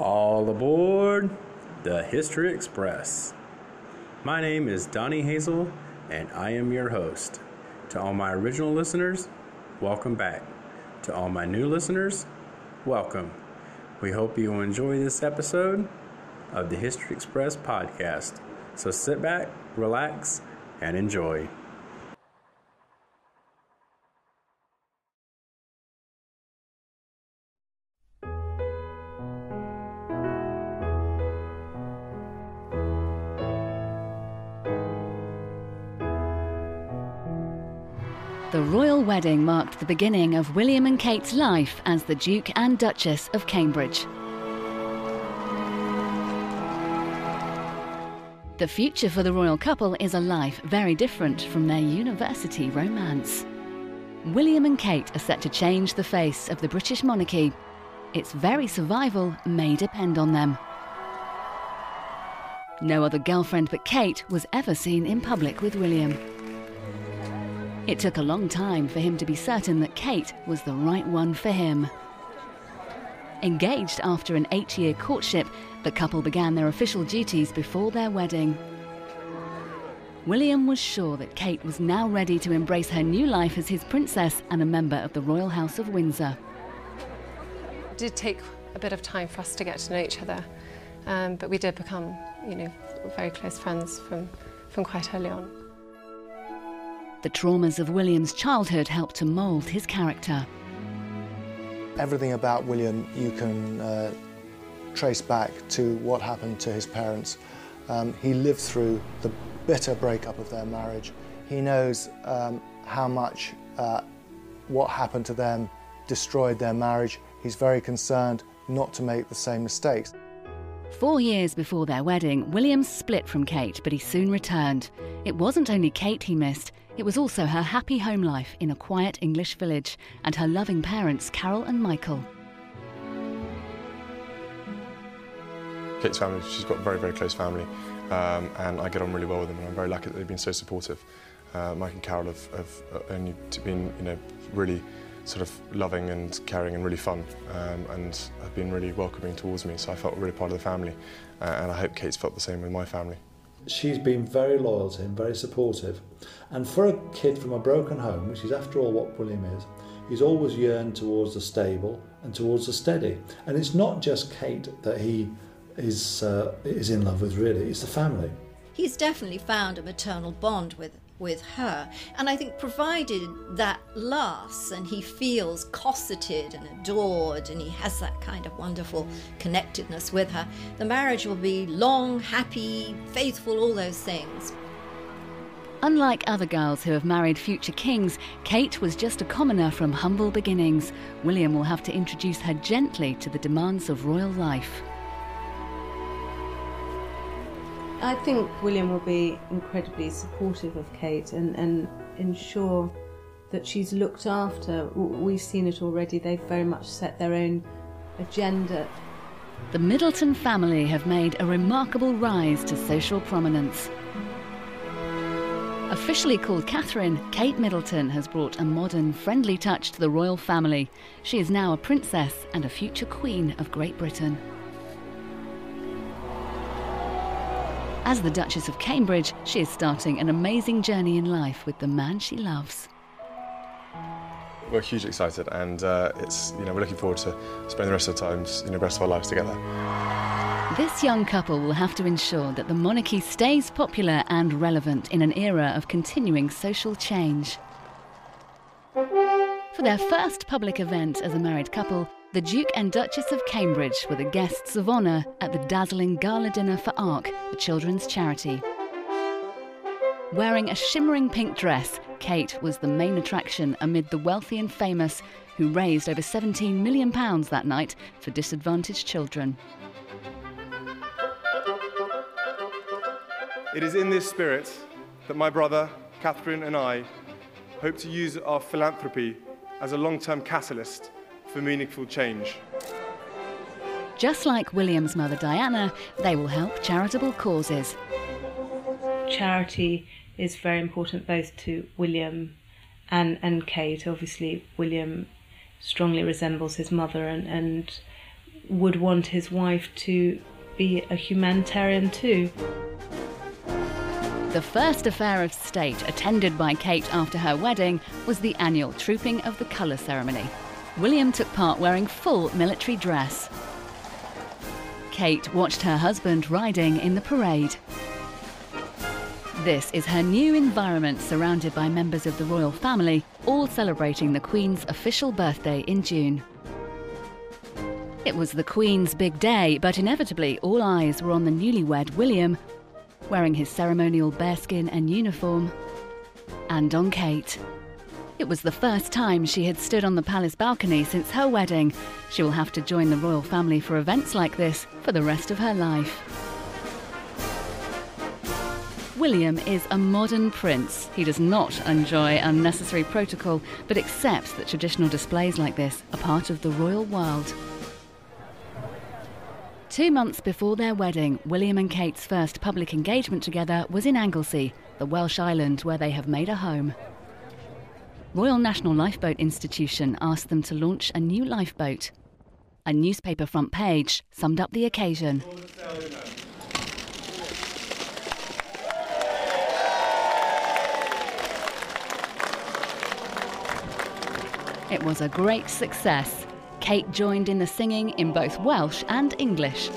All aboard the History Express. My name is Donnie Hazel, and I am your host. To all my original listeners, welcome back. To all my new listeners, welcome. We hope you enjoy this episode of the History Express podcast. So sit back, relax, and enjoy. Wedding marked the beginning of William and Kate's life as the Duke and Duchess of Cambridge. The future for the royal couple is a life very different from their university romance. William and Kate are set to change the face of the British monarchy. Its very survival may depend on them. No other girlfriend but Kate was ever seen in public with William. It took a long time for him to be certain that Kate was the right one for him. Engaged after an eight year courtship, the couple began their official duties before their wedding. William was sure that Kate was now ready to embrace her new life as his princess and a member of the Royal House of Windsor. It did take a bit of time for us to get to know each other, um, but we did become, you know, very close friends from, from quite early on. The traumas of William's childhood helped to mould his character. Everything about William you can uh, trace back to what happened to his parents. Um, he lived through the bitter breakup of their marriage. He knows um, how much uh, what happened to them destroyed their marriage. He's very concerned not to make the same mistakes. Four years before their wedding, William split from Kate, but he soon returned. It wasn't only Kate he missed, it was also her happy home life in a quiet English village and her loving parents, Carol and Michael. Kate's family, she's got a very, very close family, um, and I get on really well with them, and I'm very lucky that they've been so supportive. Uh, Mike and Carol have, have only been, you know, really sort of loving and caring and really fun, um, and have been really welcoming towards me, so I felt really part of the family, uh, and I hope Kate's felt the same with my family. She's been very loyal to him, very supportive, and for a kid from a broken home, which is after all what William is, he's always yearned towards the stable and towards the steady. And it's not just Kate that he is uh, is in love with really it's the family he's definitely found a maternal bond with with her and i think provided that lasts and he feels cosseted and adored and he has that kind of wonderful connectedness with her the marriage will be long happy faithful all those things Unlike other girls who have married future kings, Kate was just a commoner from humble beginnings. William will have to introduce her gently to the demands of royal life. I think William will be incredibly supportive of Kate and, and ensure that she's looked after. We've seen it already, they've very much set their own agenda. The Middleton family have made a remarkable rise to social prominence. Officially called Catherine, Kate Middleton has brought a modern, friendly touch to the royal family. She is now a princess and a future queen of Great Britain. As the Duchess of Cambridge, she is starting an amazing journey in life with the man she loves. We're hugely excited, and uh, it's you know we're looking forward to spending the rest of the times, you know, the rest of our lives together. This young couple will have to ensure that the monarchy stays popular and relevant in an era of continuing social change. For their first public event as a married couple, the Duke and Duchess of Cambridge were the guests of honour at the dazzling gala dinner for ARK, the children's charity. Wearing a shimmering pink dress, Kate was the main attraction amid the wealthy and famous, who raised over £17 million that night for disadvantaged children. It is in this spirit that my brother, Catherine, and I hope to use our philanthropy as a long term catalyst for meaningful change. Just like William's mother Diana, they will help charitable causes. Charity is very important both to William and, and Kate. Obviously, William strongly resembles his mother, and, and would want his wife to be a humanitarian too. The first affair of state attended by Kate after her wedding was the annual Trooping of the Colour ceremony. William took part wearing full military dress. Kate watched her husband riding in the parade. This is her new environment surrounded by members of the royal family, all celebrating the Queen's official birthday in June. It was the Queen's big day, but inevitably all eyes were on the newlywed William, wearing his ceremonial bearskin and uniform, and on Kate. It was the first time she had stood on the palace balcony since her wedding. She will have to join the royal family for events like this for the rest of her life. William is a modern prince. He does not enjoy unnecessary protocol, but accepts that traditional displays like this are part of the royal world. Two months before their wedding, William and Kate's first public engagement together was in Anglesey, the Welsh island where they have made a home. Royal National Lifeboat Institution asked them to launch a new lifeboat. A newspaper front page summed up the occasion. It was a great success. Kate joined in the singing in both Welsh and English.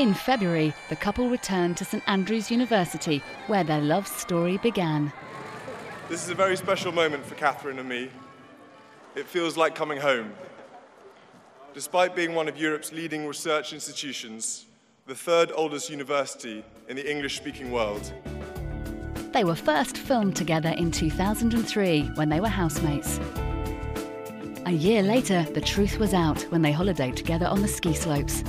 In February, the couple returned to St Andrews University, where their love story began. This is a very special moment for Catherine and me. It feels like coming home. Despite being one of Europe's leading research institutions, the third oldest university in the English speaking world. They were first filmed together in 2003 when they were housemates. A year later, the truth was out when they holidayed together on the ski slopes.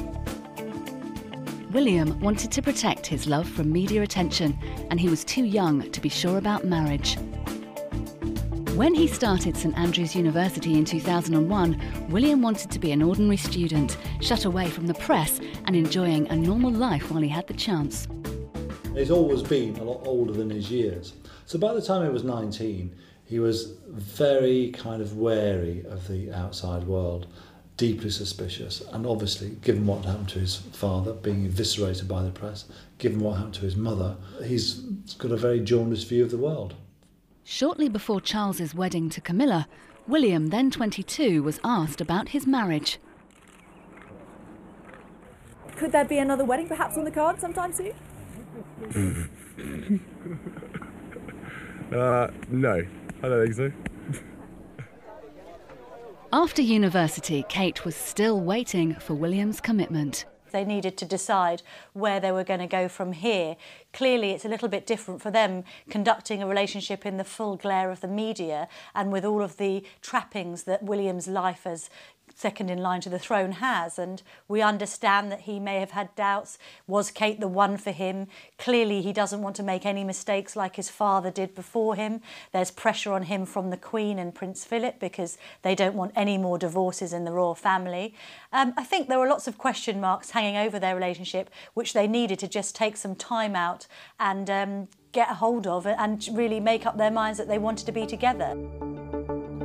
William wanted to protect his love from media attention, and he was too young to be sure about marriage. When he started St Andrews University in 2001, William wanted to be an ordinary student, shut away from the press and enjoying a normal life while he had the chance. He's always been a lot older than his years. So by the time he was 19, he was very kind of wary of the outside world, deeply suspicious, and obviously, given what happened to his father, being eviscerated by the press, given what happened to his mother, he's got a very jaundiced view of the world. Shortly before Charles's wedding to Camilla, William, then 22, was asked about his marriage. Could there be another wedding perhaps on the card sometime soon? uh, no, I don't think so. After university, Kate was still waiting for William's commitment. They needed to decide where they were going to go from here. Clearly, it's a little bit different for them conducting a relationship in the full glare of the media and with all of the trappings that William's life as second in line to the throne has. And we understand that he may have had doubts. Was Kate the one for him? Clearly, he doesn't want to make any mistakes like his father did before him. There's pressure on him from the Queen and Prince Philip because they don't want any more divorces in the royal family. Um, I think there were lots of question marks hanging over their relationship, which they needed to just take some time out and um, get a hold of and really make up their minds that they wanted to be together.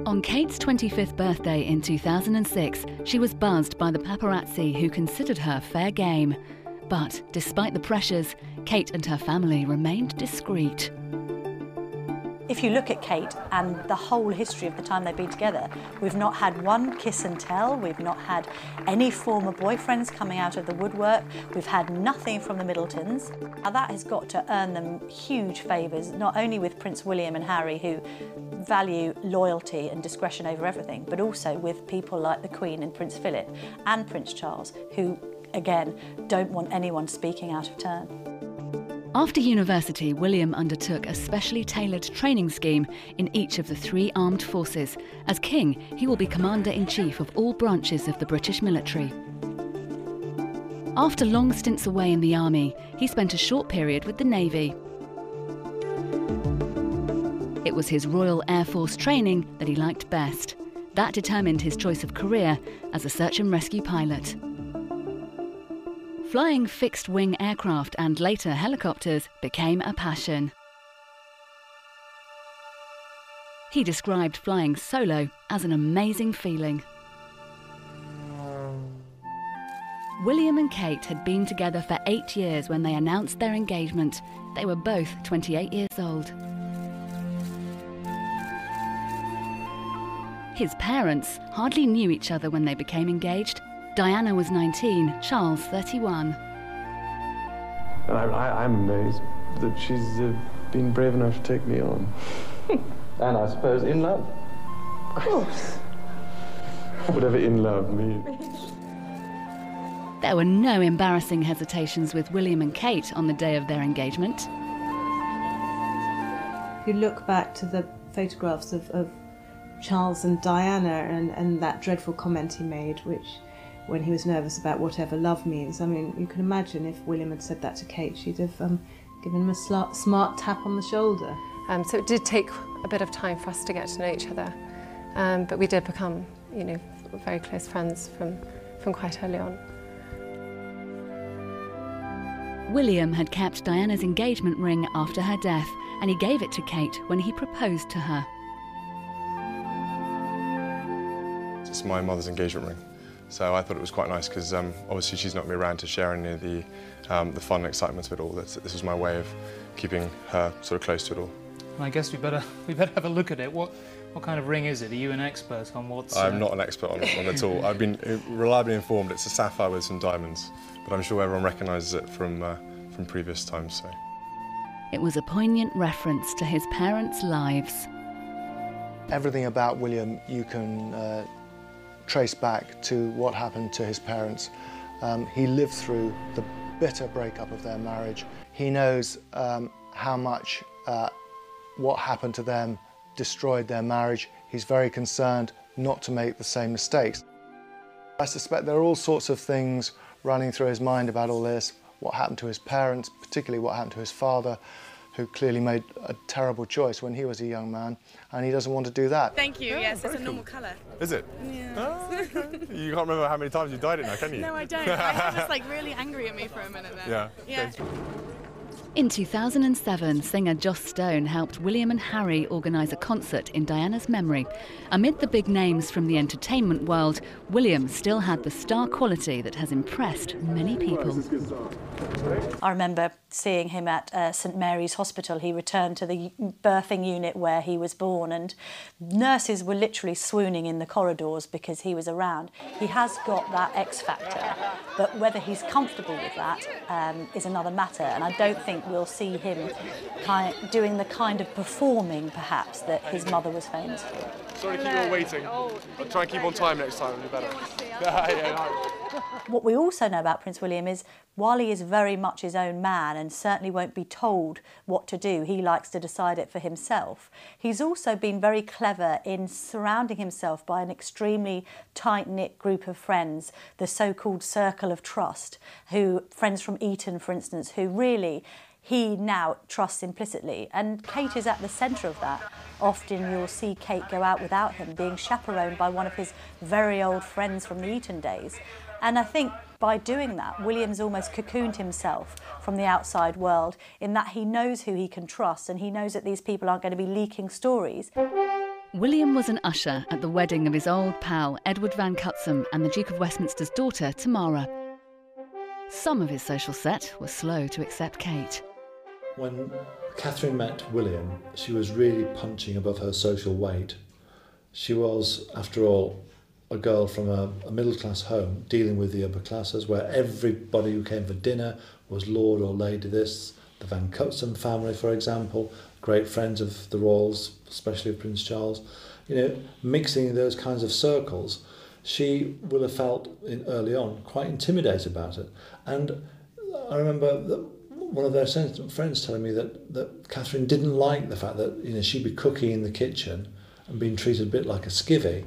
On Kate's 25th birthday in 2006, she was buzzed by the paparazzi who considered her fair game. But despite the pressures, Kate and her family remained discreet. If you look at Kate and the whole history of the time they've been together, we've not had one kiss and tell, we've not had any former boyfriends coming out of the woodwork, we've had nothing from the Middletons. Now that has got to earn them huge favours, not only with Prince William and Harry, who value loyalty and discretion over everything, but also with people like the Queen and Prince Philip and Prince Charles, who, again, don't want anyone speaking out of turn. After university, William undertook a specially tailored training scheme in each of the three armed forces. As king, he will be commander in chief of all branches of the British military. After long stints away in the army, he spent a short period with the Navy. It was his Royal Air Force training that he liked best. That determined his choice of career as a search and rescue pilot. Flying fixed wing aircraft and later helicopters became a passion. He described flying solo as an amazing feeling. William and Kate had been together for eight years when they announced their engagement. They were both 28 years old. His parents hardly knew each other when they became engaged. Diana was 19, Charles 31. And I, I, I'm amazed that she's uh, been brave enough to take me on. and I suppose in love. Of course. Whatever in love means. There were no embarrassing hesitations with William and Kate on the day of their engagement. You look back to the photographs of, of Charles and Diana and, and that dreadful comment he made, which when he was nervous about whatever love means, I mean, you can imagine if William had said that to Kate, she'd have um, given him a sla- smart tap on the shoulder. Um, so it did take a bit of time for us to get to know each other, um, but we did become, you know, very close friends from, from quite early on. William had kept Diana's engagement ring after her death, and he gave it to Kate when he proposed to her. It's my mother's engagement ring. So I thought it was quite nice because um, obviously she's not me around to share any of the, um, the fun and excitement of it all. That's, this was my way of keeping her sort of close to it all. I guess we better we better have a look at it. What what kind of ring is it? Are you an expert on what's? I'm uh, not an expert on it at all. I've been uh, reliably informed it's a sapphire with some diamonds, but I'm sure everyone recognises it from, uh, from previous times. So. It was a poignant reference to his parents' lives. Everything about William you can uh, trace back to what happened to his parents. Um, he lived through the bitter breakup of their marriage. He knows um, how much uh, what happened to them destroyed their marriage. He's very concerned not to make the same mistakes. I suspect there are all sorts of things running through his mind about all this, what happened to his parents, particularly what happened to his father, who clearly made a terrible choice when he was a young man, and he doesn't want to do that. Thank you. Oh, yes, it's a normal cool. colour. Is it? Yeah. Oh, okay. you can't remember how many times you dyed it now, can you? No, I don't. I had was like really angry at me for a minute there. Yeah. Yeah. In 2007, singer Joss Stone helped William and Harry organise a concert in Diana's memory. Amid the big names from the entertainment world, William still had the star quality that has impressed many people. I remember seeing him at uh, St Mary's Hospital. He returned to the birthing unit where he was born, and nurses were literally swooning in the corridors because he was around. He has got that X factor, but whether he's comfortable with that um, is another matter. And I don't think we'll see him kind doing the kind of performing, perhaps, that his mother was famous for. Sorry to keep you all waiting. I'll try and keep on time next time, it'll be better. What we also know about Prince William is while he is very much his own man and certainly won't be told what to do, he likes to decide it for himself. He's also been very clever in surrounding himself by an extremely tight knit group of friends, the so called circle of trust, who, friends from Eton, for instance, who really he now trusts implicitly. And Kate is at the centre of that. Often you'll see Kate go out without him, being chaperoned by one of his very old friends from the Eton days. And I think by doing that, William's almost cocooned himself from the outside world in that he knows who he can trust and he knows that these people aren't going to be leaking stories. William was an usher at the wedding of his old pal Edward Van Cutsem and the Duke of Westminster's daughter Tamara. Some of his social set were slow to accept Kate. When Catherine met William, she was really punching above her social weight. She was, after all, a girl from a, a middle class home dealing with the upper classes, where everybody who came for dinner was Lord or Lady this. The Van Cutsem family, for example, great friends of the royals, especially of Prince Charles. You know, mixing in those kinds of circles, she will have felt in, early on quite intimidated about it. And I remember that one of their friends telling me that, that Catherine didn't like the fact that you know she'd be cooking in the kitchen and being treated a bit like a skivvy,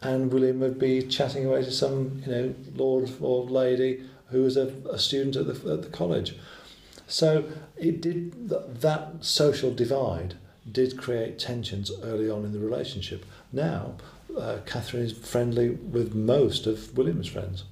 and William would be chatting away to some you know lord or lady who was a, a student at the, at the college. So it did that social divide did create tensions early on in the relationship. Now, uh, Catherine is friendly with most of William's friends.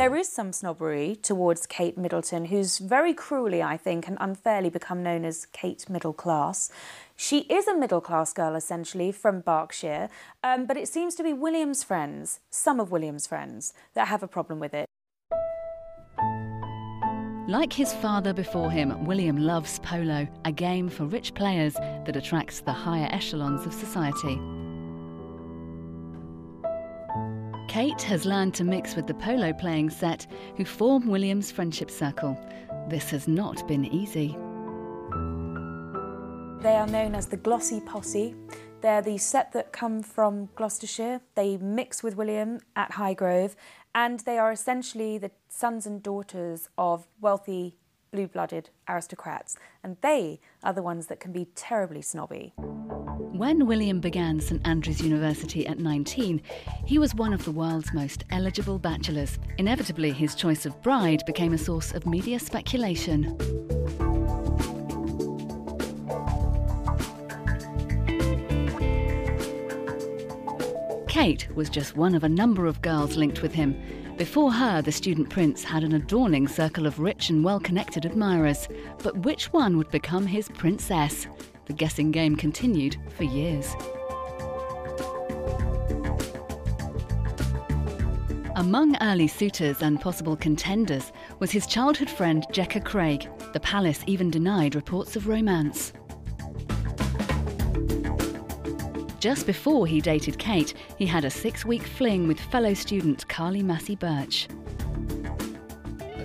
There is some snobbery towards Kate Middleton, who's very cruelly, I think, and unfairly become known as Kate Middle Class. She is a middle class girl, essentially, from Berkshire, um, but it seems to be William's friends, some of William's friends, that have a problem with it. Like his father before him, William loves polo, a game for rich players that attracts the higher echelons of society. Kate has learned to mix with the polo playing set, who form William's friendship circle. This has not been easy. They are known as the Glossy Posse. They're the set that come from Gloucestershire. They mix with William at Highgrove, and they are essentially the sons and daughters of wealthy blue blooded aristocrats, and they are the ones that can be terribly snobby. When William began St Andrews University at 19, he was one of the world's most eligible bachelors. Inevitably, his choice of bride became a source of media speculation. Kate was just one of a number of girls linked with him. Before her, the student prince had an adorning circle of rich and well connected admirers. But which one would become his princess? The guessing game continued for years. Among early suitors and possible contenders was his childhood friend Jecca Craig. The palace even denied reports of romance. Just before he dated Kate, he had a six week fling with fellow student Carly Massy Birch.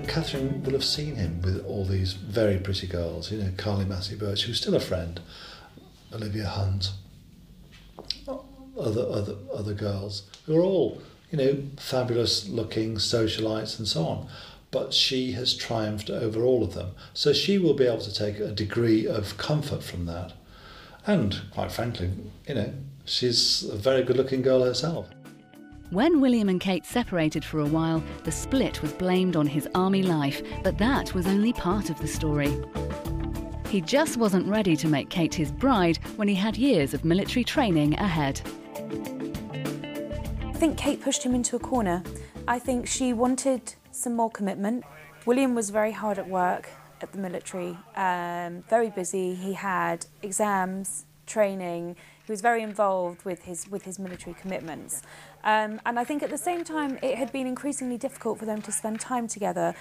Catherine will have seen him with all these very pretty girls, you know, Carly Massy Birch, who's still a friend, Olivia Hunt, other, other, other girls, who are all, you know, fabulous looking socialites and so on. But she has triumphed over all of them. So she will be able to take a degree of comfort from that. And quite frankly, you know, she's a very good looking girl herself. When William and Kate separated for a while, the split was blamed on his army life, but that was only part of the story. He just wasn't ready to make Kate his bride when he had years of military training ahead. I think Kate pushed him into a corner. I think she wanted some more commitment. William was very hard at work at the military, um, very busy. He had exams, training. He was very involved with his with his military commitments, um, and I think at the same time it had been increasingly difficult for them to spend time together.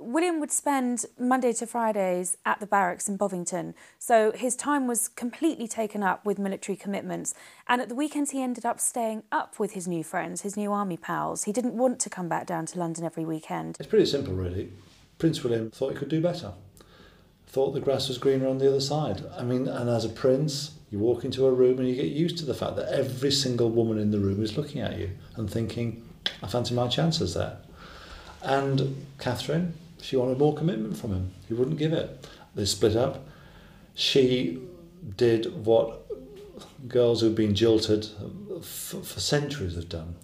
William would spend Monday to Fridays at the barracks in Bovington, so his time was completely taken up with military commitments. And at the weekends, he ended up staying up with his new friends, his new army pals. He didn't want to come back down to London every weekend. It's pretty simple, really. Prince William thought he could do better. Thought the grass was greener on the other side. I mean, and as a prince, you walk into a room and you get used to the fact that every single woman in the room is looking at you and thinking, I fancy my chances there. And Catherine, she wanted more commitment from him. He wouldn't give it. They split up. She did what girls who've been jilted for, for centuries have done.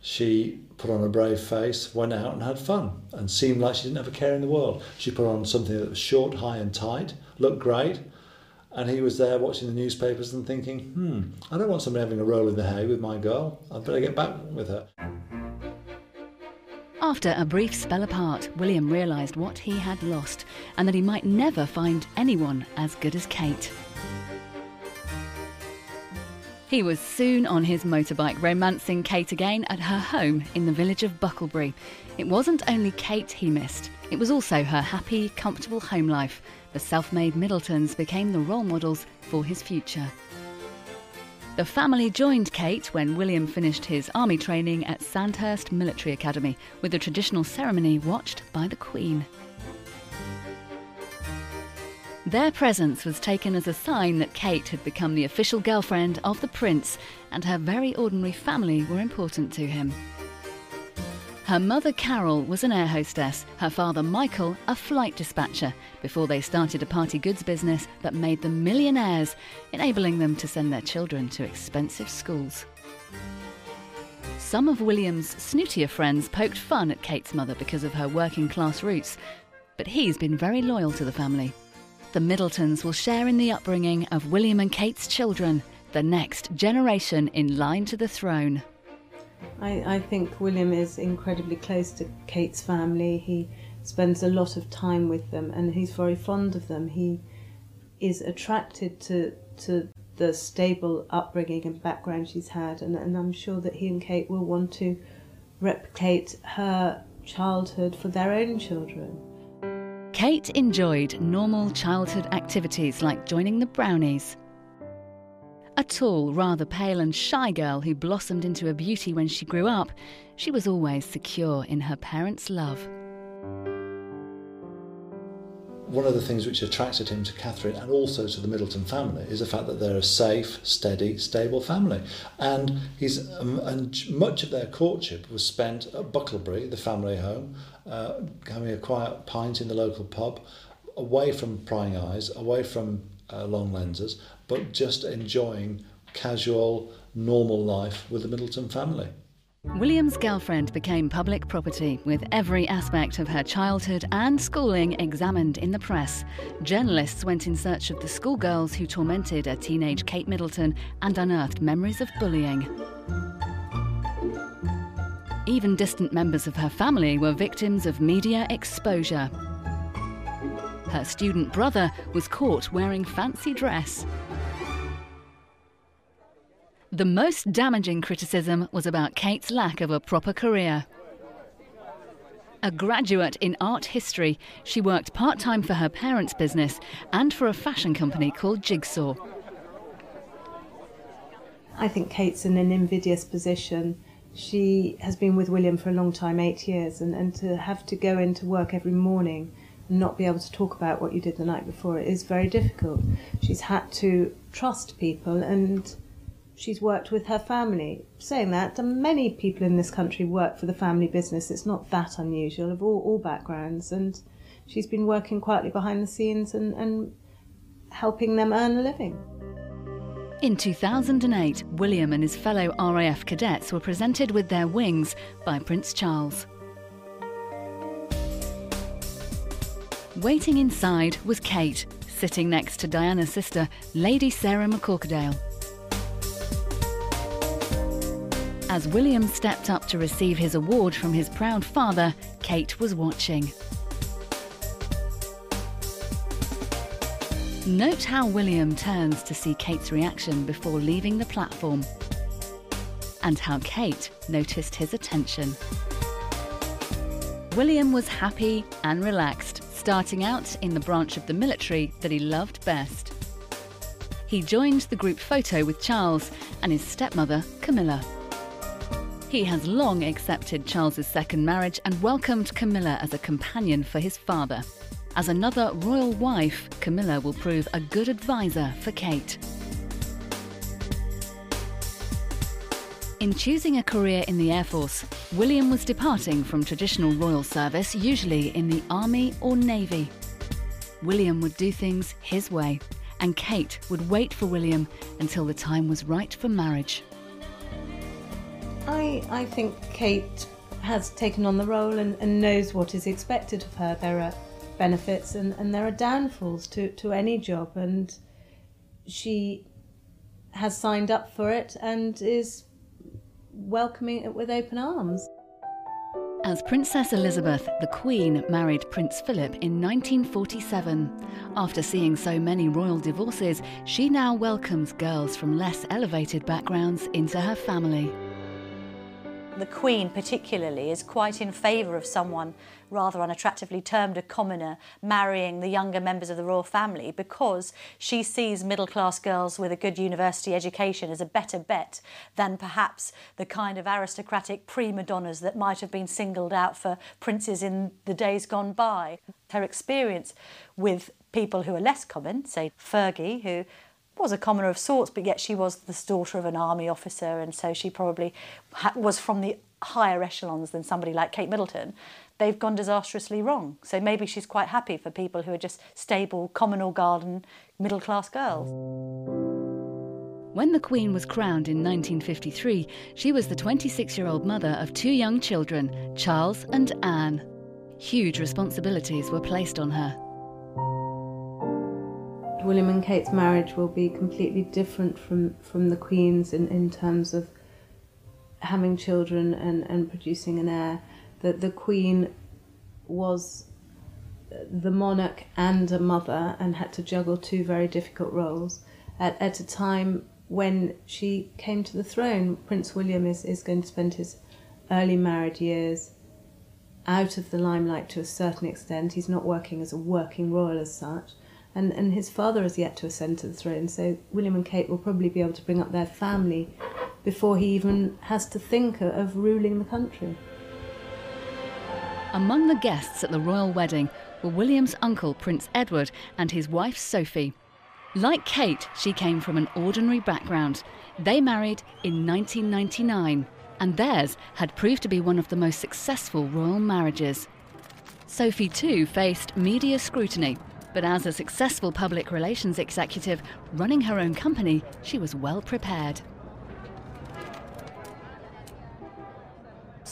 She put on a brave face, went out and had fun, and seemed like she didn't have a care in the world. She put on something that was short, high, and tight, looked great, and he was there watching the newspapers and thinking, hmm, I don't want somebody having a roll in the hay with my girl. I'd better get back with her. After a brief spell apart, William realised what he had lost and that he might never find anyone as good as Kate. He was soon on his motorbike romancing Kate again at her home in the village of Bucklebury. It wasn't only Kate he missed, it was also her happy, comfortable home life. The self made Middletons became the role models for his future. The family joined Kate when William finished his army training at Sandhurst Military Academy, with the traditional ceremony watched by the Queen. Their presence was taken as a sign that Kate had become the official girlfriend of the prince, and her very ordinary family were important to him. Her mother Carol was an air hostess, her father Michael a flight dispatcher, before they started a party goods business that made them millionaires, enabling them to send their children to expensive schools. Some of William's snootier friends poked fun at Kate's mother because of her working class roots, but he's been very loyal to the family. The Middletons will share in the upbringing of William and Kate's children, the next generation in line to the throne. I, I think William is incredibly close to Kate's family. He spends a lot of time with them and he's very fond of them. He is attracted to, to the stable upbringing and background she's had, and, and I'm sure that he and Kate will want to replicate her childhood for their own children. Kate enjoyed normal childhood activities like joining the Brownies. A tall, rather pale and shy girl who blossomed into a beauty when she grew up, she was always secure in her parents' love one of the things which attracted him to Catherine and also to the Middleton family is the fact that they're a safe, steady, stable family. And he's um, and much of their courtship was spent at Bucklebury, the family home, uh, having a quiet pint in the local pub, away from prying eyes, away from uh, long lenses, but just enjoying casual, normal life with the Middleton family. William's girlfriend became public property, with every aspect of her childhood and schooling examined in the press. Journalists went in search of the schoolgirls who tormented a teenage Kate Middleton and unearthed memories of bullying. Even distant members of her family were victims of media exposure. Her student brother was caught wearing fancy dress. The most damaging criticism was about Kate's lack of a proper career. A graduate in art history, she worked part time for her parents' business and for a fashion company called Jigsaw. I think Kate's in an invidious position. She has been with William for a long time, eight years, and, and to have to go into work every morning and not be able to talk about what you did the night before is very difficult. She's had to trust people and she's worked with her family. Saying that, many people in this country work for the family business. It's not that unusual of all, all backgrounds. And she's been working quietly behind the scenes and, and helping them earn a living. In 2008, William and his fellow RAF cadets were presented with their wings by Prince Charles. Waiting inside was Kate, sitting next to Diana's sister, Lady Sarah McCorquodale. As William stepped up to receive his award from his proud father, Kate was watching. Note how William turns to see Kate's reaction before leaving the platform, and how Kate noticed his attention. William was happy and relaxed, starting out in the branch of the military that he loved best. He joined the group photo with Charles and his stepmother, Camilla. He has long accepted Charles's second marriage and welcomed Camilla as a companion for his father. As another royal wife, Camilla will prove a good advisor for Kate. In choosing a career in the Air Force, William was departing from traditional royal service, usually in the Army or Navy. William would do things his way, and Kate would wait for William until the time was right for marriage. I, I think Kate has taken on the role and, and knows what is expected of her. There are benefits and, and there are downfalls to, to any job, and she has signed up for it and is welcoming it with open arms. As Princess Elizabeth, the Queen married Prince Philip in 1947. After seeing so many royal divorces, she now welcomes girls from less elevated backgrounds into her family the Queen particularly is quite in favour of someone rather unattractively termed a commoner marrying the younger members of the royal family because she sees middle class girls with a good university education as a better bet than perhaps the kind of aristocratic prima donnas that might have been singled out for princes in the days gone by. Her experience with people who are less common, say Fergie, who was a commoner of sorts, but yet she was the daughter of an army officer, and so she probably was from the higher echelons than somebody like Kate Middleton. They've gone disastrously wrong. So maybe she's quite happy for people who are just stable, communal garden, middle class girls. When the Queen was crowned in 1953, she was the 26 year old mother of two young children, Charles and Anne. Huge responsibilities were placed on her. William and Kate's marriage will be completely different from, from the Queen's in, in terms of having children and, and producing an heir, that the Queen was the monarch and a mother and had to juggle two very difficult roles at, at a time when she came to the throne. Prince William is, is going to spend his early married years out of the limelight to a certain extent. He's not working as a working royal as such. And, and his father has yet to ascend to the throne, so William and Kate will probably be able to bring up their family before he even has to think of ruling the country. Among the guests at the royal wedding were William's uncle, Prince Edward, and his wife, Sophie. Like Kate, she came from an ordinary background. They married in 1999, and theirs had proved to be one of the most successful royal marriages. Sophie, too, faced media scrutiny, but as a successful public relations executive running her own company, she was well prepared.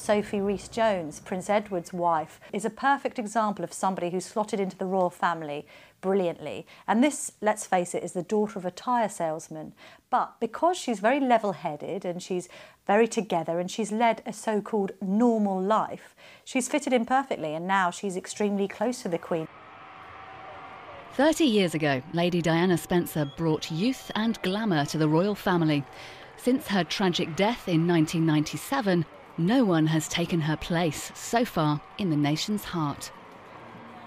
Sophie Rhys Jones, Prince Edward's wife, is a perfect example of somebody who slotted into the royal family brilliantly. And this, let's face it, is the daughter of a tyre salesman. But because she's very level headed and she's very together and she's led a so called normal life, she's fitted in perfectly and now she's extremely close to the Queen. 30 years ago, Lady Diana Spencer brought youth and glamour to the royal family. Since her tragic death in 1997, no one has taken her place so far in the nation's heart.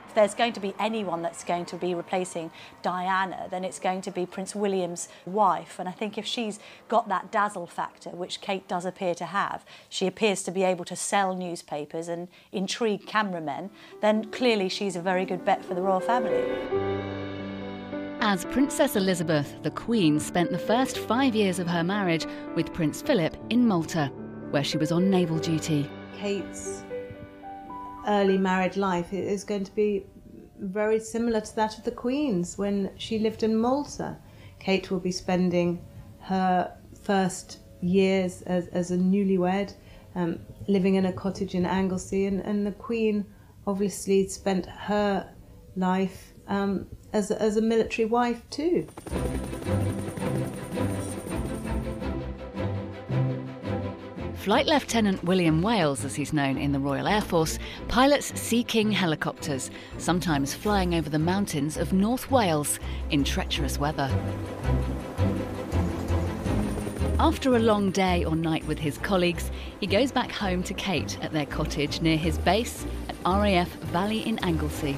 If there's going to be anyone that's going to be replacing Diana, then it's going to be Prince William's wife. And I think if she's got that dazzle factor, which Kate does appear to have, she appears to be able to sell newspapers and intrigue cameramen, then clearly she's a very good bet for the royal family. As Princess Elizabeth, the Queen spent the first five years of her marriage with Prince Philip in Malta where she was on naval duty. Kate's early married life is going to be very similar to that of the Queen's when she lived in Malta. Kate will be spending her first years as, as a newlywed, um, living in a cottage in Anglesey, and, and the Queen obviously spent her life um, as, as a military wife too. Flight Lieutenant William Wales, as he's known in the Royal Air Force, pilots Sea King helicopters, sometimes flying over the mountains of North Wales in treacherous weather. After a long day or night with his colleagues, he goes back home to Kate at their cottage near his base at RAF Valley in Anglesey.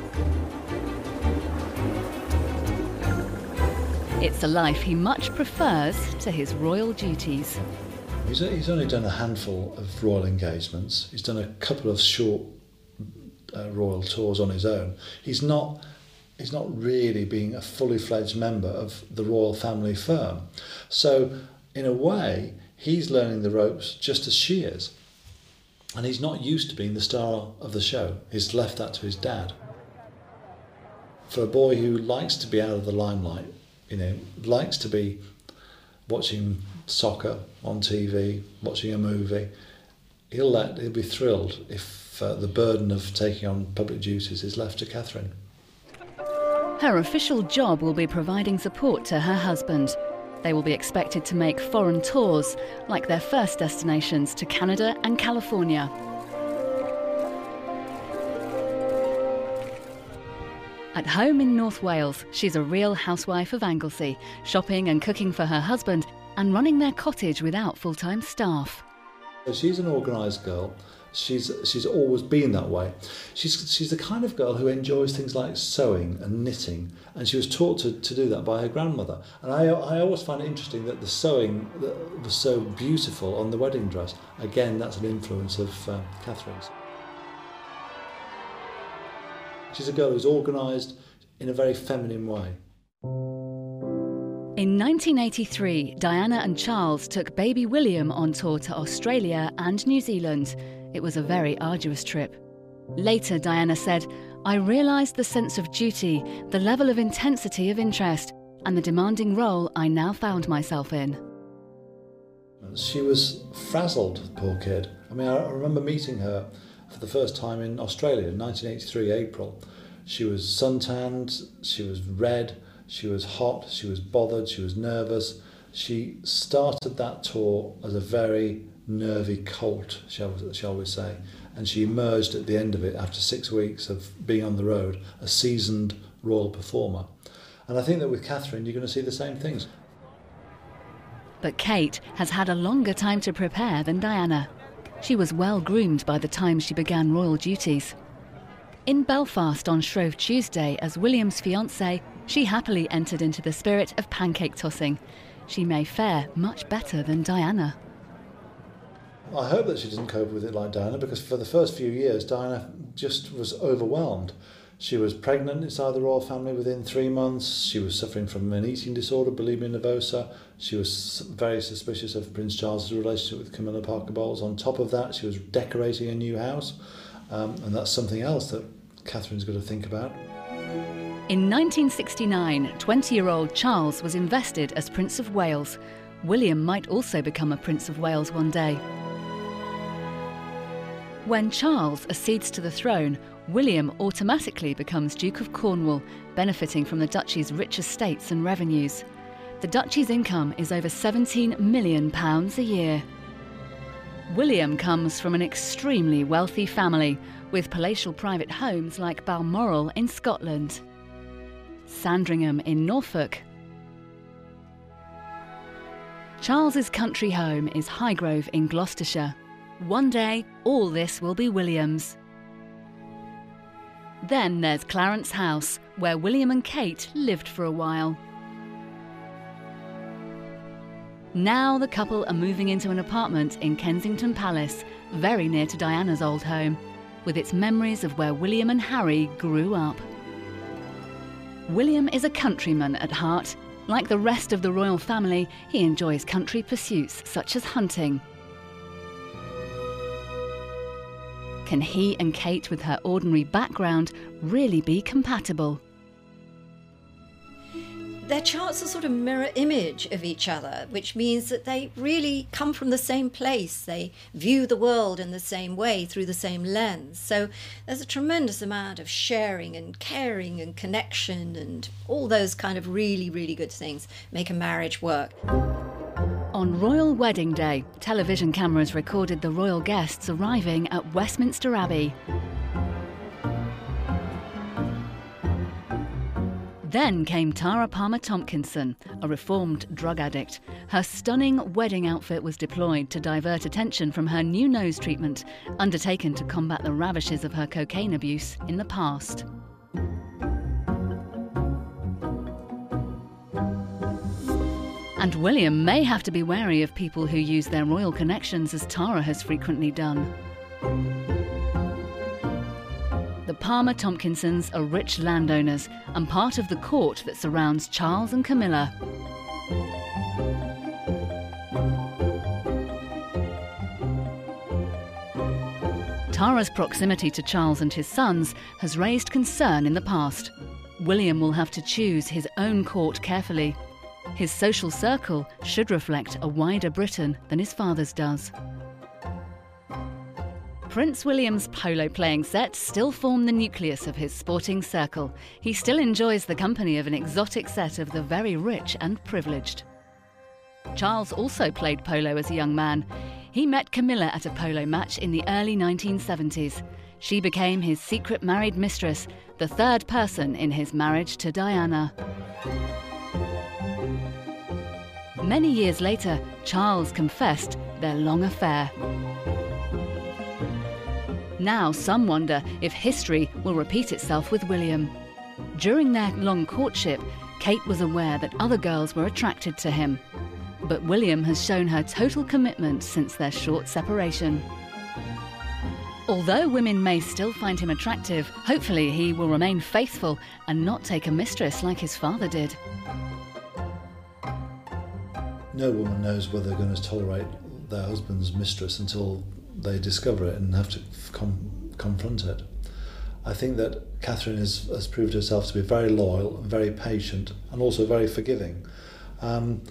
It's a life he much prefers to his royal duties. He's, he's only done a handful of royal engagements. He's done a couple of short uh, royal tours on his own. He's not he's not really being a fully fledged member of the royal family firm. So in a way, he's learning the ropes just as she is. And he's not used to being the star of the show. He's left that to his dad. For a boy who likes to be out of the limelight, you know, likes to be watching soccer on TV, watching a movie, he'll let he'll be thrilled if uh, the burden of taking on public duties is left to Catherine. Her official job will be providing support to her husband. They will be expected to make foreign tours, like their first destinations to Canada and California. At home in North Wales, she's a real housewife of Anglesey, shopping and cooking for her husband and running their cottage without full time staff. She's an organised girl. She's she's always been that way. She's she's the kind of girl who enjoys things like sewing and knitting, and she was taught to, to do that by her grandmother. And I I always find it interesting that the sewing was so beautiful on the wedding dress. Again, that's an influence of uh, Catherine's. She's a girl who's organised in a very feminine way. In 1983, Diana and Charles took baby William on tour to Australia and New Zealand. It was a very arduous trip. Later, Diana said, I realised the sense of duty, the level of intensity of interest, and the demanding role I now found myself in. She was frazzled, poor kid. I mean, I remember meeting her for the first time in Australia in 1983, April. She was suntanned, she was red, she was hot, she was bothered, she was nervous, She started that tour as a very nervy colt, shall, shall we say, and she emerged at the end of it after six weeks of being on the road, a seasoned royal performer. And I think that with Catherine, you're going to see the same things. But Kate has had a longer time to prepare than Diana. She was well groomed by the time she began royal duties. In Belfast on Shrove Tuesday, as William's fiancée, she happily entered into the spirit of pancake tossing. She may fare much better than Diana. I hope that she didn't cope with it like Diana because for the first few years, Diana just was overwhelmed. She was pregnant inside the royal family within three months. She was suffering from an eating disorder, bulimia nervosa. She was very suspicious of Prince Charles's relationship with Camilla Parker Bowles. On top of that, she was decorating a new house, um, and that's something else that Catherine's got to think about. In 1969, 20 year old Charles was invested as Prince of Wales. William might also become a Prince of Wales one day. When Charles accedes to the throne, William automatically becomes Duke of Cornwall, benefiting from the duchy's rich estates and revenues. The duchy's income is over £17 million a year. William comes from an extremely wealthy family, with palatial private homes like Balmoral in Scotland, Sandringham in Norfolk. Charles's country home is Highgrove in Gloucestershire. One day, all this will be William's. Then there's Clarence House, where William and Kate lived for a while. Now the couple are moving into an apartment in Kensington Palace, very near to Diana's old home, with its memories of where William and Harry grew up. William is a countryman at heart. Like the rest of the royal family, he enjoys country pursuits such as hunting. Can he and Kate, with her ordinary background, really be compatible? Their charts are sort of mirror image of each other, which means that they really come from the same place. They view the world in the same way through the same lens. So there's a tremendous amount of sharing and caring and connection and all those kind of really, really good things make a marriage work. On Royal Wedding Day, television cameras recorded the royal guests arriving at Westminster Abbey. Then came Tara Palmer Tomkinson, a reformed drug addict. Her stunning wedding outfit was deployed to divert attention from her new nose treatment, undertaken to combat the ravages of her cocaine abuse in the past. And William may have to be wary of people who use their royal connections as Tara has frequently done. The Palmer Tomkinsons are rich landowners and part of the court that surrounds Charles and Camilla. Tara's proximity to Charles and his sons has raised concern in the past. William will have to choose his own court carefully. His social circle should reflect a wider Britain than his father's does. Prince William's polo playing set still form the nucleus of his sporting circle. He still enjoys the company of an exotic set of the very rich and privileged. Charles also played polo as a young man. He met Camilla at a polo match in the early 1970s. She became his secret married mistress, the third person in his marriage to Diana. Many years later, Charles confessed their long affair. Now some wonder if history will repeat itself with William. During their long courtship, Kate was aware that other girls were attracted to him. But William has shown her total commitment since their short separation. Although women may still find him attractive, hopefully he will remain faithful and not take a mistress like his father did. No woman knows whether they're going to tolerate their husband's mistress until they discover it and have to com- confront it. I think that Catherine is, has proved herself to be very loyal, very patient, and also very forgiving. Um,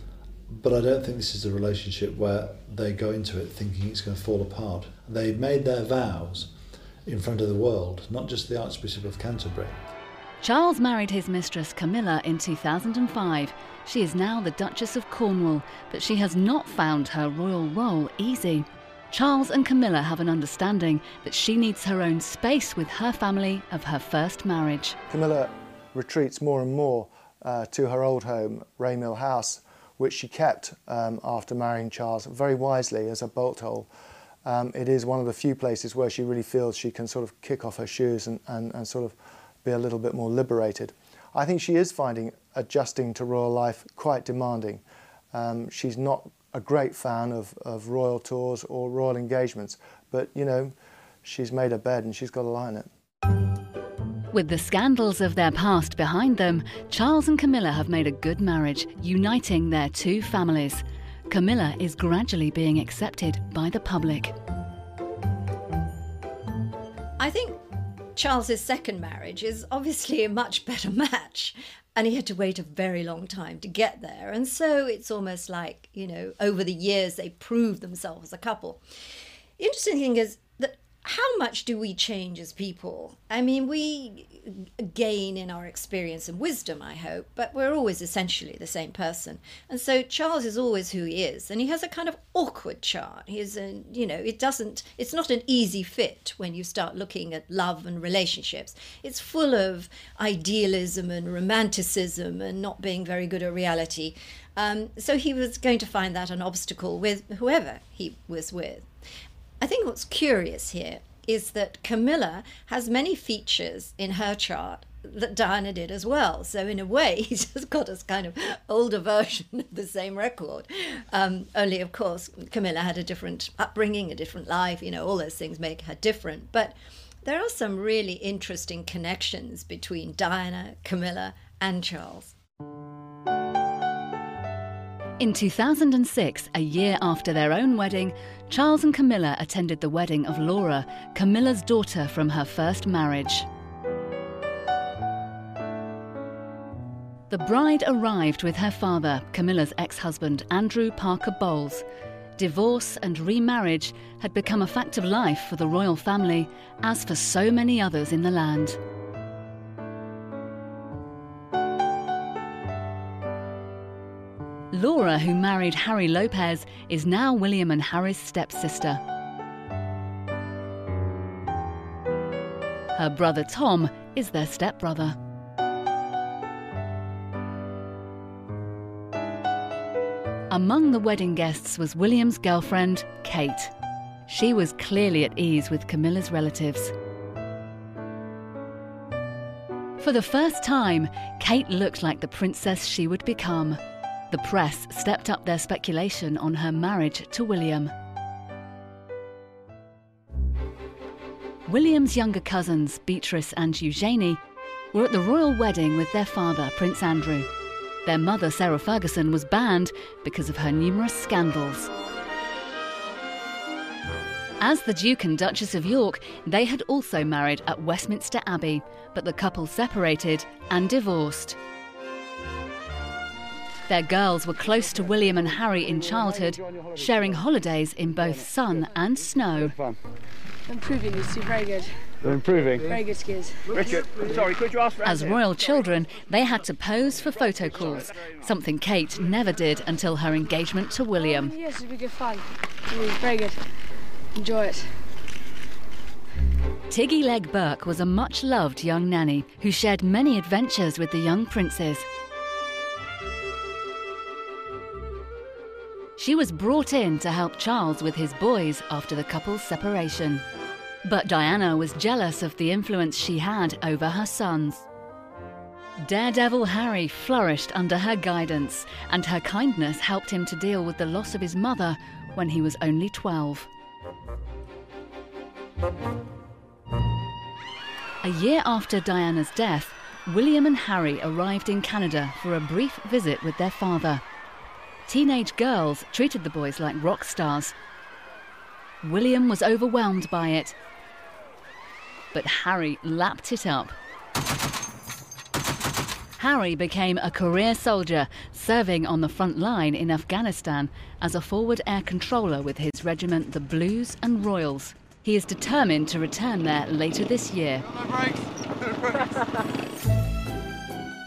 but I don't think this is a relationship where they go into it thinking it's going to fall apart. They made their vows in front of the world, not just the Archbishop of Canterbury. Charles married his mistress Camilla in 2005. She is now the Duchess of Cornwall, but she has not found her royal role easy. Charles and Camilla have an understanding that she needs her own space with her family of her first marriage. Camilla retreats more and more uh, to her old home, Ray Mill House, which she kept um, after marrying Charles very wisely as a bolt hole. Um, it is one of the few places where she really feels she can sort of kick off her shoes and, and, and sort of be a little bit more liberated. I think she is finding adjusting to royal life quite demanding. Um, she's not a great fan of, of royal tours or royal engagements, but you know, she's made a bed and she's got to lie in it. With the scandals of their past behind them, Charles and Camilla have made a good marriage, uniting their two families. Camilla is gradually being accepted by the public. I think Charles's second marriage is obviously a much better match. And he had to wait a very long time to get there. And so it's almost like, you know, over the years they proved themselves as a couple. The interesting thing is how much do we change as people? I mean, we gain in our experience and wisdom, I hope, but we're always essentially the same person. And so Charles is always who he is, and he has a kind of awkward chart. He's a, you know, it doesn't, it's not an easy fit when you start looking at love and relationships. It's full of idealism and romanticism and not being very good at reality. Um, so he was going to find that an obstacle with whoever he was with. I think what's curious here is that Camilla has many features in her chart that Diana did as well. So in a way, he's just got a kind of older version of the same record. Um, only, of course, Camilla had a different upbringing, a different life. You know, all those things make her different. But there are some really interesting connections between Diana, Camilla, and Charles. In 2006, a year after their own wedding, Charles and Camilla attended the wedding of Laura, Camilla's daughter from her first marriage. The bride arrived with her father, Camilla's ex husband, Andrew Parker Bowles. Divorce and remarriage had become a fact of life for the royal family, as for so many others in the land. Laura, who married Harry Lopes, is now William and Harry's stepsister. Her brother Tom is their stepbrother. Among the wedding guests was William's girlfriend, Kate. She was clearly at ease with Camilla's relatives. For the first time, Kate looked like the princess she would become. The press stepped up their speculation on her marriage to William. William's younger cousins, Beatrice and Eugenie, were at the royal wedding with their father, Prince Andrew. Their mother, Sarah Ferguson, was banned because of her numerous scandals. As the Duke and Duchess of York, they had also married at Westminster Abbey, but the couple separated and divorced. Their girls were close to William and Harry in childhood, sharing holidays in both sun and snow. Improving, you see, very good. They're improving. Very good skills. Richard, sorry, could you ask for As royal children, they had to pose for photo calls, something Kate never did until her engagement to William. Yes, it'll be good fun. It'll be very good. Enjoy it. Tiggy Legge-Bourke was a much loved young nanny who shared many adventures with the young princes. She was brought in to help Charles with his boys after the couple's separation. But Diana was jealous of the influence she had over her sons. Daredevil Harry flourished under her guidance, and her kindness helped him to deal with the loss of his mother when he was only 12. A year after Diana's death, William and Harry arrived in Canada for a brief visit with their father. Teenage girls treated the boys like rock stars. William was overwhelmed by it, but Harry lapped it up. Harry became a career soldier, serving on the front line in Afghanistan as a forward air controller with his regiment, the Blues and Royals. He is determined to return there later this year.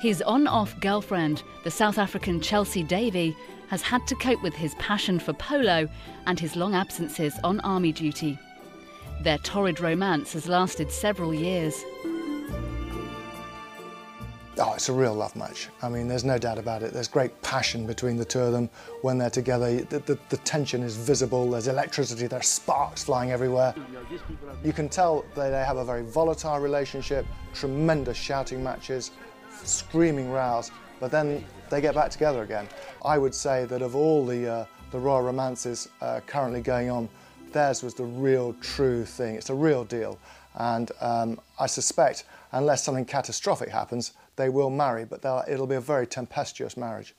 His on off girlfriend, the South African Chelsy Davy, has had to cope with his passion for polo and his long absences on army duty. Their torrid romance has lasted several years. Oh, it's a real love match. I mean, there's no doubt about it. There's great passion between the two of them when they're together. The, the, the, tension is visible, there's electricity, there's sparks flying everywhere. You can tell that they have a very volatile relationship, tremendous shouting matches, screaming rows, but then they get back together again. I would say that of all the, uh, the royal romances uh, currently going on, theirs was the real true thing. It's a real deal. And um, I suspect, unless something catastrophic happens, they will marry, but it'll be a very tempestuous marriage.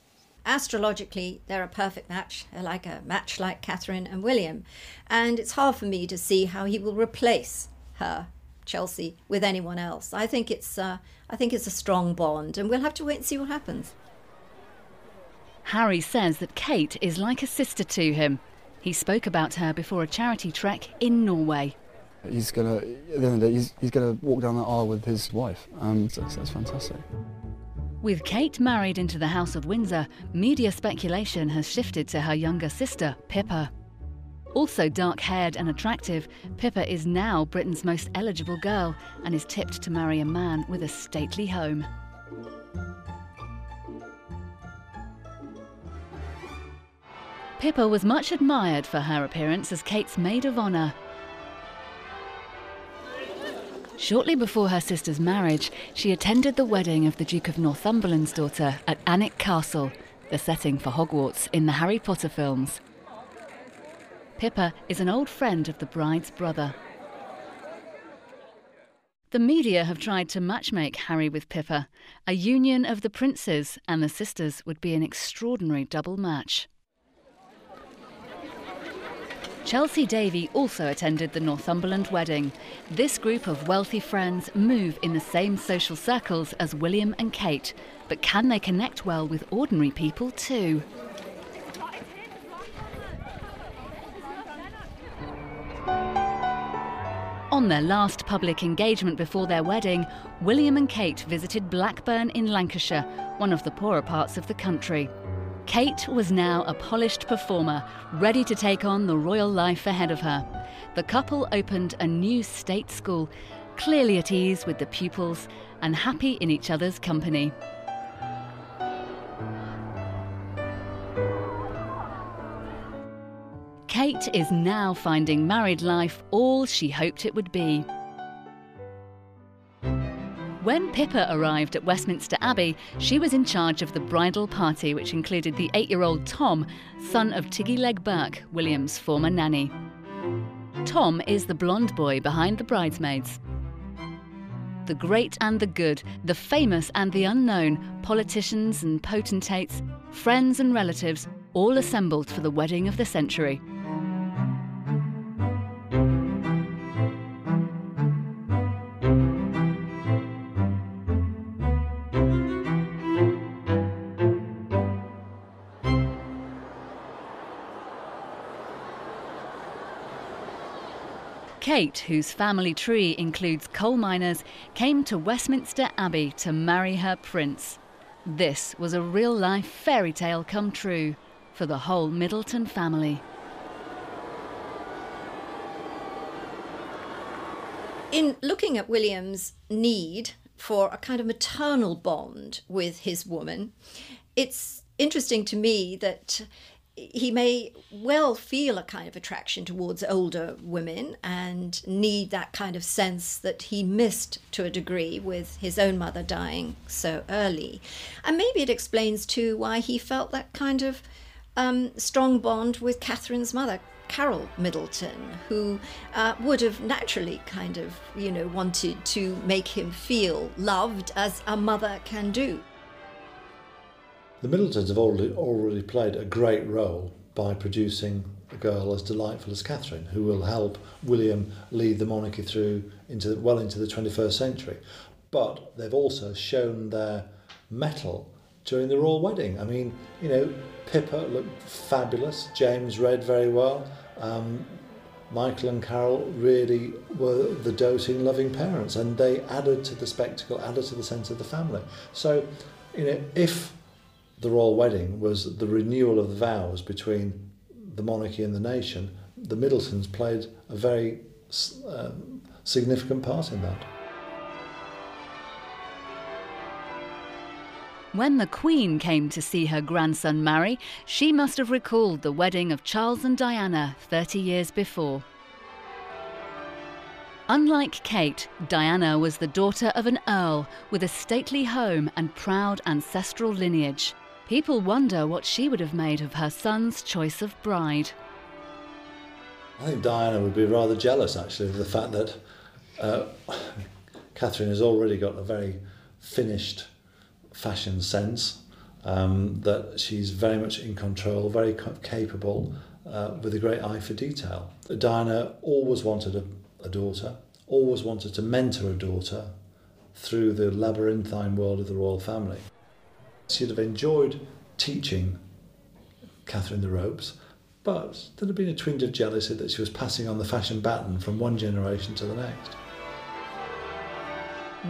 Astrologically, they're a perfect match, like a match like Catherine and William. And it's hard for me to see how he will replace her, Chelsea, with anyone else. I think it's, uh, I think it's a strong bond, and we'll have to wait and see what happens. Harry says that Kate is like a sister to him. He spoke about her before a charity trek in Norway. He's gonna, at the end of the day, he's, he's gonna walk down the aisle with his wife. Um, so that's fantastic. With Kate married into the House of Windsor, media speculation has shifted to her younger sister, Pippa. Also dark haired and attractive, Pippa is now Britain's most eligible girl and is tipped to marry a man with a stately home. Pippa was much admired for her appearance as Kate's maid of honour Shortly before her sister's marriage, she attended the wedding of the Duke of Northumberland's daughter at Alnwick Castle, the setting for Hogwarts in the Harry Potter films. Pippa is an old friend of the bride's brother. The media have tried to matchmake Harry with Pippa. A union of the princes and the sisters would be an extraordinary double match. Chelsy Davy also attended the Northumberland wedding. This group of wealthy friends move in the same social circles as William and Kate, but can they connect well with ordinary people too? On their last public engagement before their wedding, William and Kate visited Blackburn in Lancashire, one of the poorer parts of the country. Kate was now a polished performer, ready to take on the royal life ahead of her. The couple opened a new state school, clearly at ease with the pupils and happy in each other's company. Kate is now finding married life all she hoped it would be. When Pippa arrived at Westminster Abbey, she was in charge of the bridal party, which included the eight year old Tom, son of Tiggy Legge-Bourke, William's former nanny. Tom is the blonde boy behind the bridesmaids. The great and the good, the famous and the unknown, politicians and potentates, friends and relatives, all assembled for the wedding of the century. Kate, whose family tree includes coal miners, came to Westminster Abbey to marry her prince. This was a real life fairy tale come true for the whole Middleton family. In looking at William's need for a kind of maternal bond with his woman, it's interesting to me that he may well feel a kind of attraction towards older women and need that kind of sense that he missed to a degree with his own mother dying so early. And maybe it explains too why he felt that kind of um, strong bond with Catherine's mother, Carol Middleton, who uh, would have naturally kind of, you know, wanted to make him feel loved as a mother can do. The Middletons have already, already played a great role by producing a girl as delightful as Catherine, who will help William lead the monarchy through into well into the 21st century. But they've also shown their mettle during the royal wedding. I mean, you know, Pippa looked fabulous. James read very well. Um, Michael and Carol really were the doting, loving parents, and they added to the spectacle, added to the sense of the family. So, you know, if the royal wedding was the renewal of the vows between the monarchy and the nation, the Middletons played a very um, significant part in that. When the Queen came to see her grandson marry, she must have recalled the wedding of Charles and Diana 30 years before. Unlike Kate, Diana was the daughter of an earl with a stately home and proud ancestral lineage. People wonder what she would have made of her son's choice of bride. I think Diana would be rather jealous, actually, of the fact that uh, Catherine has already got a very finished fashion sense, um, that she's very much in control, very capable, uh, with a great eye for detail. Diana always wanted a, a daughter, always wanted to mentor a daughter through the labyrinthine world of the royal family. She'd have enjoyed teaching Catherine the ropes, but there'd have been a twinge of jealousy that she was passing on the fashion baton from one generation to the next.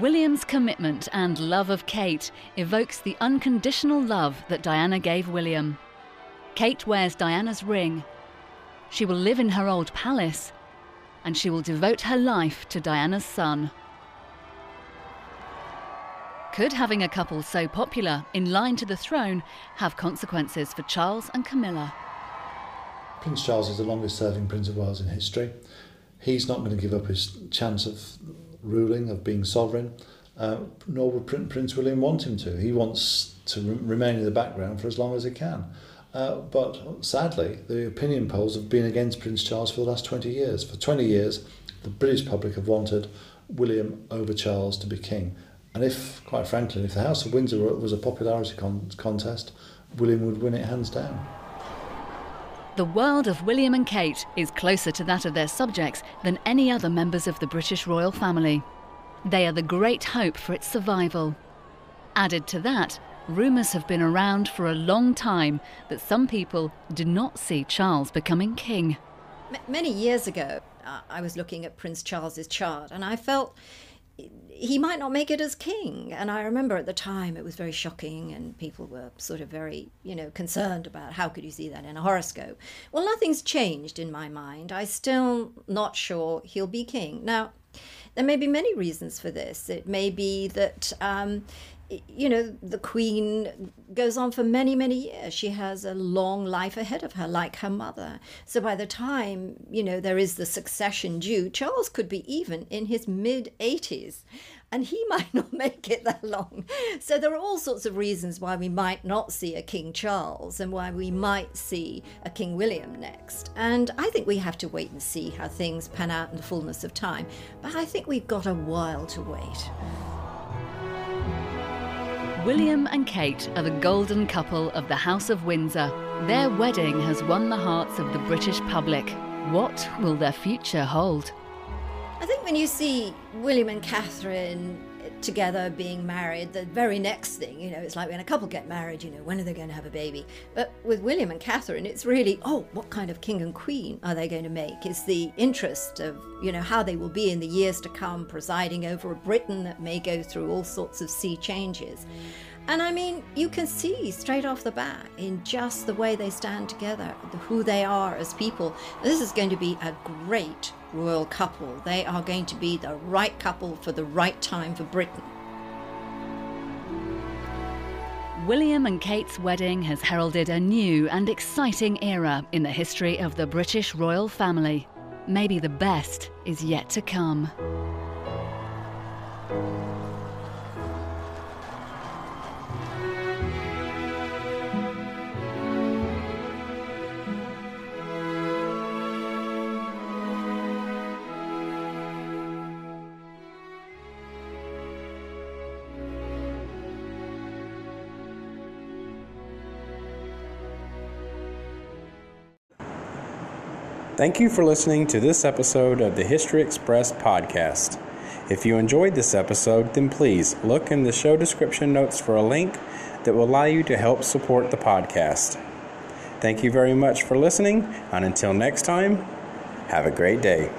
William's commitment and love of Kate evokes the unconditional love that Diana gave William. Kate wears Diana's ring. She will live in her old palace, and she will devote her life to Diana's son. Could having a couple so popular, in line to the throne, have consequences for Charles and Camilla? Prince Charles is the longest serving Prince of Wales in history. He's not going to give up his chance of ruling, of being sovereign, uh, nor would Prince William want him to. He wants to re- remain in the background for as long as he can. Uh, but sadly, the opinion polls have been against Prince Charles for the last 20 years. For 20 years, the British public have wanted William over Charles to be king. And if, quite frankly, if the House of Windsor was a popularity con- contest, William would win it hands down. The world of William and Kate is closer to that of their subjects than any other members of the British royal family. They are the great hope for its survival. Added to that, rumours have been around for a long time that some people do not see Charles becoming king. M- many years ago, uh, I was looking at Prince Charles's chart and I felt he might not make it as king. And I remember at the time it was very shocking, and people were sort of very, you know, concerned about how could you see that in a horoscope. Well, nothing's changed in my mind. I'm still not sure he'll be king. Now, there may be many reasons for this. It may be that um, you know, the Queen goes on for many, many years. She has a long life ahead of her, like her mother. So by the time, you know, there is the succession due, Charles could be even in his mid 80s and he might not make it that long. So there are all sorts of reasons why we might not see a King Charles and why we might see a King William next. And I think we have to wait and see how things pan out in the fullness of time. But I think we've got a while to wait. William and Kate are the golden couple of the House of Windsor. Their wedding has won the hearts of the British public. What will their future hold? I think when you see William and Catherine together being married, the very next thing, you know, it's like when a couple get married, you know, when are they going to have a baby? But with William and Catherine, it's really, oh, what kind of king and queen are they going to make? It's the interest of, you know, how they will be in the years to come, presiding over a Britain that may go through all sorts of sea changes. And I mean, you can see straight off the bat in just the way they stand together, who they are as people. This is going to be a great royal couple. They are going to be the right couple for the right time for Britain. William and Kate's wedding has heralded a new and exciting era in the history of the British royal family. Maybe the best is yet to come. Thank you for listening to this episode of the History Express podcast. If you enjoyed this episode, then please look in the show description notes for a link that will allow you to help support the podcast. Thank you very much for listening, and until next time, Have a great day.